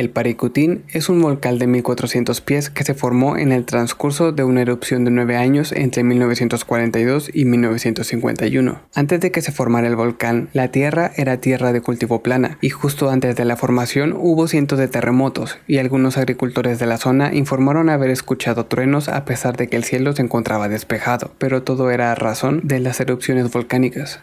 El Paricutín es un volcán de 1400 pies que se formó en el transcurso de una erupción de 9 años entre 1942 y 1951. Antes de que se formara el volcán, la tierra era tierra de cultivo plana y justo antes de la formación hubo cientos de terremotos y algunos agricultores de la zona informaron haber escuchado truenos a pesar de que el cielo se encontraba despejado, pero todo era a razón de las erupciones volcánicas.